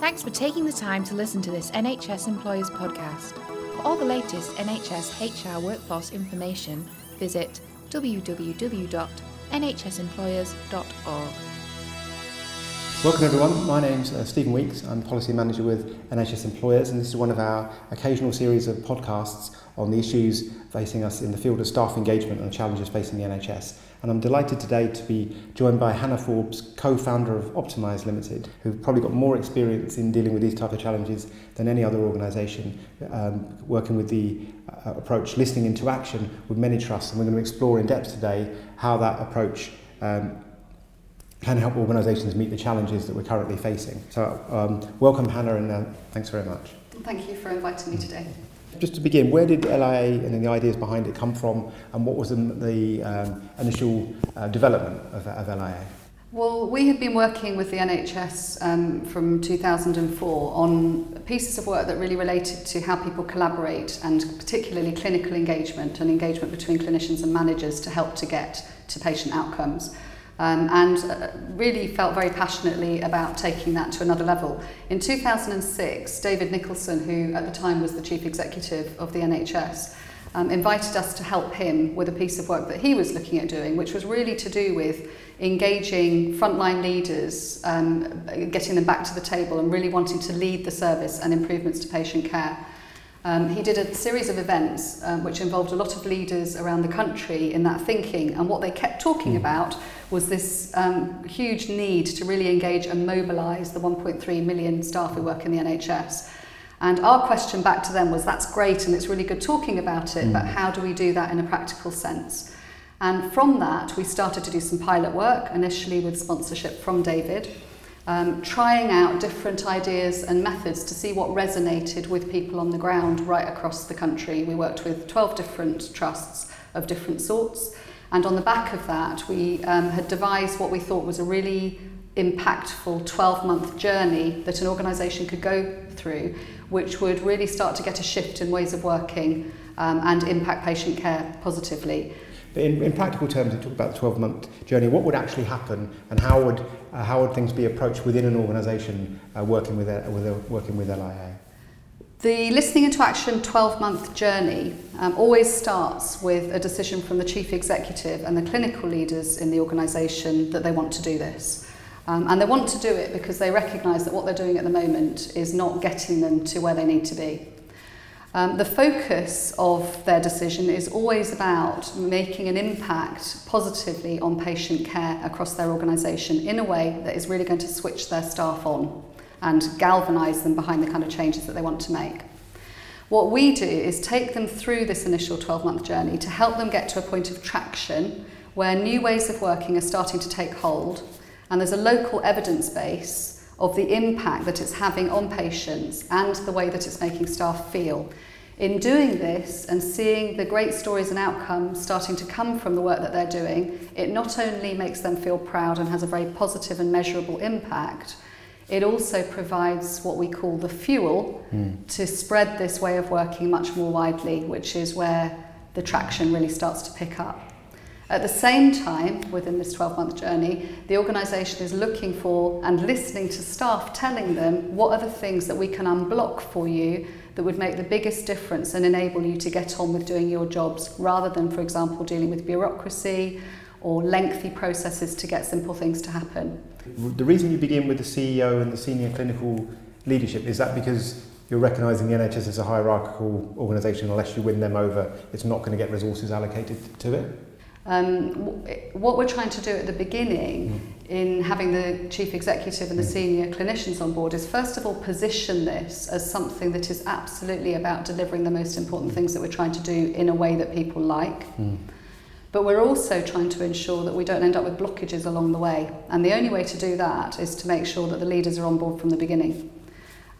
Thanks for taking the time to listen to this NHS Employers podcast. For all the latest NHS HR workforce information, visit www.nhsemployers.org. Welcome everyone, my name's uh, Stephen Weeks, I'm Policy Manager with NHS Employers and this is one of our occasional series of podcasts on the issues facing us in the field of staff engagement and the challenges facing the NHS. And I'm delighted today to be joined by Hannah Forbes, co-founder of Optimise Limited, who've probably got more experience in dealing with these type of challenges than any other organisation, um, working with the uh, approach listening into action with many trusts. And we're going to explore in depth today how that approach um, can help organisations meet the challenges that we're currently facing. So um, welcome Hannah and uh, thanks very much. Thank you for inviting me today. Just to begin, where did LIA and the ideas behind it come from and what was the, the um, initial uh, development of, of LIA? Well, we had been working with the NHS um, from 2004 on pieces of work that really related to how people collaborate and particularly clinical engagement and engagement between clinicians and managers to help to get to patient outcomes. Um, and uh, really felt very passionately about taking that to another level. In 2006, David Nicholson, who at the time was the chief executive of the NHS, um, invited us to help him with a piece of work that he was looking at doing, which was really to do with engaging frontline leaders, um, getting them back to the table and really wanting to lead the service and improvements to patient care. Um, he did a series of events um, which involved a lot of leaders around the country in that thinking and what they kept talking mm. about was this um, huge need to really engage and mobilise the 1.3 million staff who work in the NHS. And our question back to them was that's great and it's really good talking about it, mm. but how do we do that in a practical sense? And from that, we started to do some pilot work, initially with sponsorship from David, um, trying out different ideas and methods to see what resonated with people on the ground right across the country. We worked with 12 different trusts of different sorts. And on the back of that, we um, had devised what we thought was a really impactful 12 month journey that an organisation could go through, which would really start to get a shift in ways of working um, and impact patient care positively. But in, in practical terms, you talk about the 12 month journey. What would actually happen and how would, uh, how would things be approached within an organisation uh, working, with, with, working with LIA? The Listening into Action 12 month journey um, always starts with a decision from the chief executive and the clinical leaders in the organisation that they want to do this. Um, and they want to do it because they recognise that what they're doing at the moment is not getting them to where they need to be. Um, the focus of their decision is always about making an impact positively on patient care across their organisation in a way that is really going to switch their staff on and galvanise them behind the kind of changes that they want to make. What we do is take them through this initial 12 month journey to help them get to a point of traction where new ways of working are starting to take hold and there's a local evidence base of the impact that it's having on patients and the way that it's making staff feel. In doing this and seeing the great stories and outcomes starting to come from the work that they're doing, it not only makes them feel proud and has a very positive and measurable impact, it also provides what we call the fuel mm. to spread this way of working much more widely, which is where the traction really starts to pick up. At the same time, within this 12 month journey, the organisation is looking for and listening to staff telling them what are the things that we can unblock for you that would make the biggest difference and enable you to get on with doing your jobs rather than, for example, dealing with bureaucracy or lengthy processes to get simple things to happen. The reason you begin with the CEO and the senior clinical leadership is that because you're recognising the NHS as a hierarchical organisation, unless you win them over, it's not going to get resources allocated to it? Um, what we're trying to do at the beginning mm. in having the chief executive and the mm. senior clinicians on board is first of all position this as something that is absolutely about delivering the most important things that we're trying to do in a way that people like. But we're also trying to ensure that we don't end up with blockages along the way. And the only way to do that is to make sure that the leaders are on board from the beginning.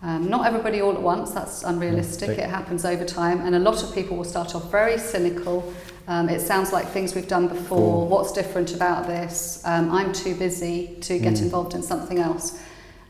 Um, not everybody all at once, that's unrealistic. It happens over time. And a lot of people will start off very cynical. Um, it sounds like things we've done before. What's different about this? Um, I'm too busy to get mm. involved in something else.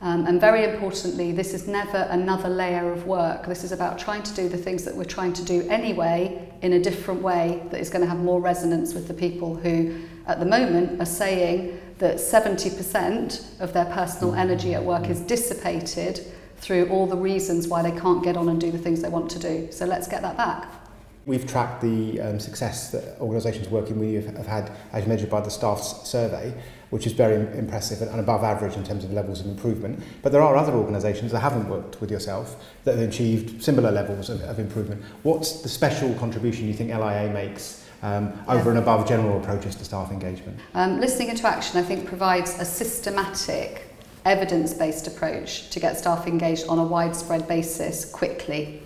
Um, and very importantly, this is never another layer of work. This is about trying to do the things that we're trying to do anyway in a different way that is going to have more resonance with the people who, at the moment, are saying that 70% of their personal energy at work is dissipated through all the reasons why they can't get on and do the things they want to do. So let's get that back. We've tracked the um, success that organisations working with you have had as measured by the staff's survey, which is very impressive and above average in terms of levels of improvement. But there are other organisations that haven't worked with yourself that have achieved similar levels of, of improvement. What's the special contribution you think LIA makes um, over yeah. and above general approaches to staff engagement? Um, listening into action, I think, provides a systematic evidence-based approach to get staff engaged on a widespread basis quickly.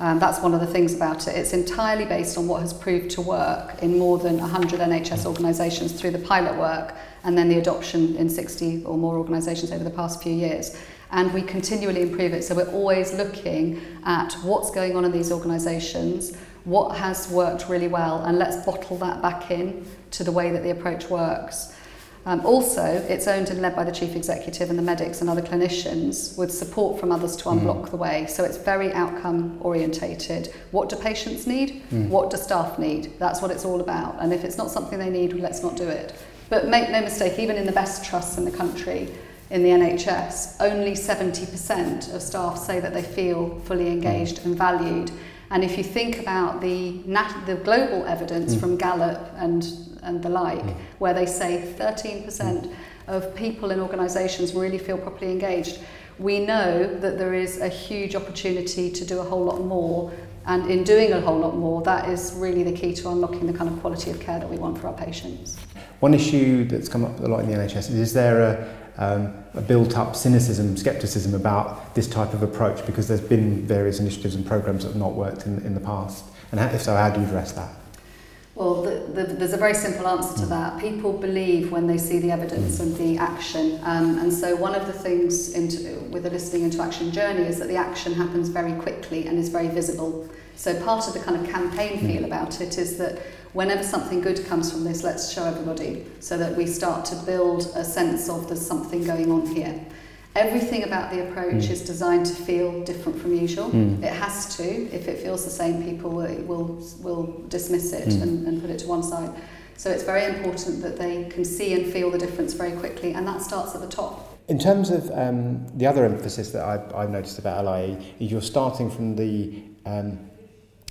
Um, that's one of the things about it. It's entirely based on what has proved to work in more than 100 NHS organisations through the pilot work and then the adoption in 60 or more organisations over the past few years. And we continually improve it. So we're always looking at what's going on in these organisations, what has worked really well, and let's bottle that back in to the way that the approach works. Um, also, it's owned and led by the chief executive and the medics and other clinicians with support from others to unblock mm. the way. So it's very outcome orientated. What do patients need? Mm. What do staff need? That's what it's all about. And if it's not something they need, let's not do it. But make no mistake, even in the best trusts in the country, in the NHS, only 70% of staff say that they feel fully engaged mm. and valued. And if you think about the, nat- the global evidence mm. from Gallup and and the like, mm. where they say 13% mm. of people in organisations really feel properly engaged. We know that there is a huge opportunity to do a whole lot more, and in doing a whole lot more, that is really the key to unlocking the kind of quality of care that we want for our patients. One issue that's come up a lot in the NHS is is there a, um, a built up cynicism, scepticism about this type of approach because there's been various initiatives and programs that have not worked in, in the past? And if so, how do you address that? Well, the, the, there's a very simple answer to that. People believe when they see the evidence and the action. Um, and so one of the things into, with the listening into action journey is that the action happens very quickly and is very visible. So part of the kind of campaign feel about it is that whenever something good comes from this, let's show everybody so that we start to build a sense of there's something going on here. Everything about the approach mm. is designed to feel different from usual. Mm. It has to. If it feels the same, people will will, will dismiss it mm. and, and put it to one side. So it's very important that they can see and feel the difference very quickly, and that starts at the top. In terms of um, the other emphasis that I've, I've noticed about is you're starting from the um,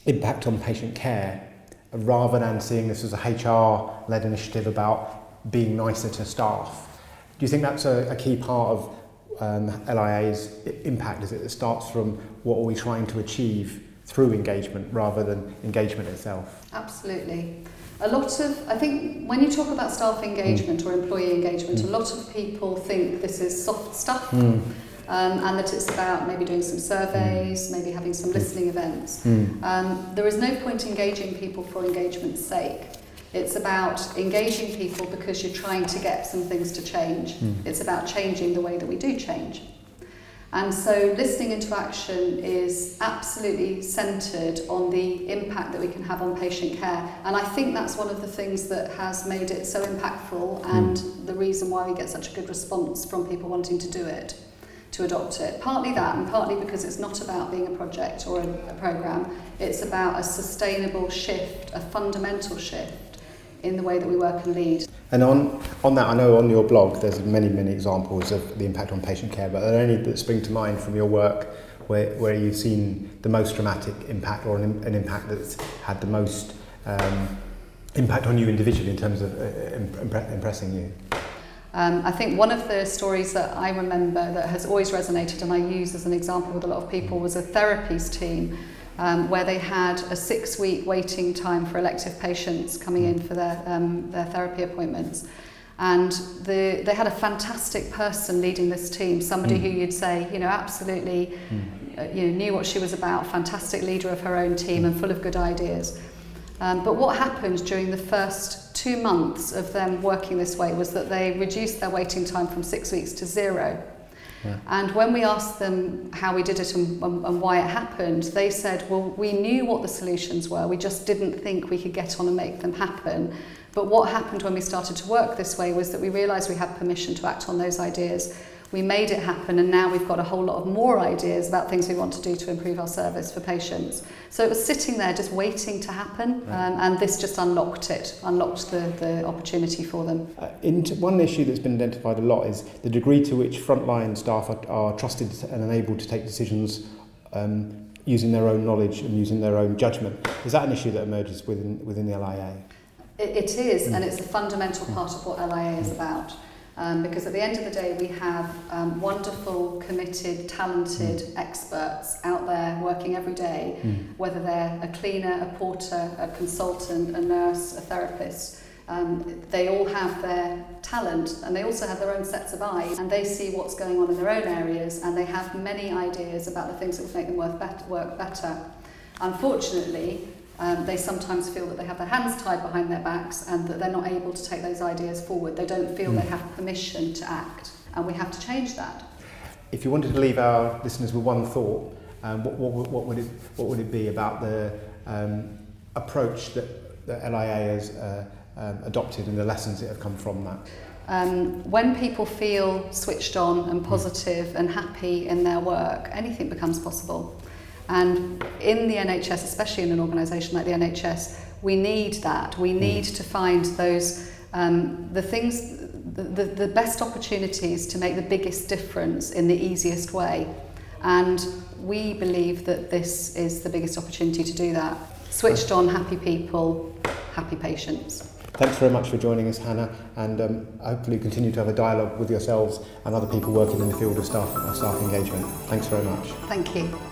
impact on patient care rather than seeing this as a HR-led initiative about being nicer to staff. Do you think that's a, a key part of um, LIA's impact is it that starts from what are we trying to achieve through engagement rather than engagement itself. Absolutely. A lot of, I think when you talk about staff engagement mm. or employee engagement, mm. a lot of people think this is soft stuff mm. Um, and that it's about maybe doing some surveys, mm. maybe having some listening events. Mm. Um, there is no point engaging people for engagement's sake. It's about engaging people because you're trying to get some things to change. Mm. It's about changing the way that we do change. And so listening into action is absolutely centred on the impact that we can have on patient care. And I think that's one of the things that has made it so impactful and mm. the reason why we get such a good response from people wanting to do it, to adopt it. Partly that and partly because it's not about being a project or a, a programme. It's about a sustainable shift, a fundamental shift in the way that we work and lead. And on, on that, I know on your blog there's many, many examples of the impact on patient care, but are there any that spring to mind from your work where, where you've seen the most dramatic impact or an, an impact that's had the most um, impact on you individually in terms of uh, impre- impressing you? Um, I think one of the stories that I remember that has always resonated and I use as an example with a lot of people was a therapies team um, where they had a six week waiting time for elective patients coming in for their, um, their therapy appointments. And the, they had a fantastic person leading this team, somebody mm. who you'd say, you know, absolutely mm. you know, knew what she was about, fantastic leader of her own team and full of good ideas. Um, but what happened during the first two months of them working this way was that they reduced their waiting time from six weeks to zero. And when we asked them how we did it and, and, and why it happened, they said, well, we knew what the solutions were, we just didn't think we could get on and make them happen. But what happened when we started to work this way was that we realised we had permission to act on those ideas. We made it happen and now we've got a whole lot of more ideas about things we want to do to improve our service for patients. So it was sitting there just waiting to happen um, and this just unlocked it, unlocked the, the opportunity for them. Uh, into, one issue that's been identified a lot is the degree to which frontline staff are, are trusted and enabled to take decisions um, using their own knowledge and using their own judgment. Is that an issue that emerges within, within the LIA? It, it is, mm. and it's a fundamental part of what LIA is about. Um, because at the end of the day, we have um, wonderful, committed, talented mm. experts out there working every day, mm. whether they're a cleaner, a porter, a consultant, a nurse, a therapist. Um, they all have their talent and they also have their own sets of eyes and they see what's going on in their own areas and they have many ideas about the things that would make them work better. Work better. Unfortunately, um, they sometimes feel that they have their hands tied behind their backs and that they're not able to take those ideas forward. They don't feel mm. they hmm. have permission to act, and we have to change that. If you wanted to leave our listeners with one thought, um, what, what, what, would it, what would it be about the um, approach that the LIA has uh, um, adopted and the lessons that have come from that? Um, when people feel switched on and positive and happy in their work, anything becomes possible. And in the NHS, especially in an organisation like the NHS, we need that. We hmm. need to find those, um, the things, the, the, the best opportunities to make the biggest difference in the easiest way. And we believe that this is the biggest opportunity to do that. Switched on, happy people, happy patients. Thanks very much for joining us, Hannah, and um, hopefully continue to have a dialogue with yourselves and other people working in the field of staff, of staff engagement. Thanks very much. Thank you.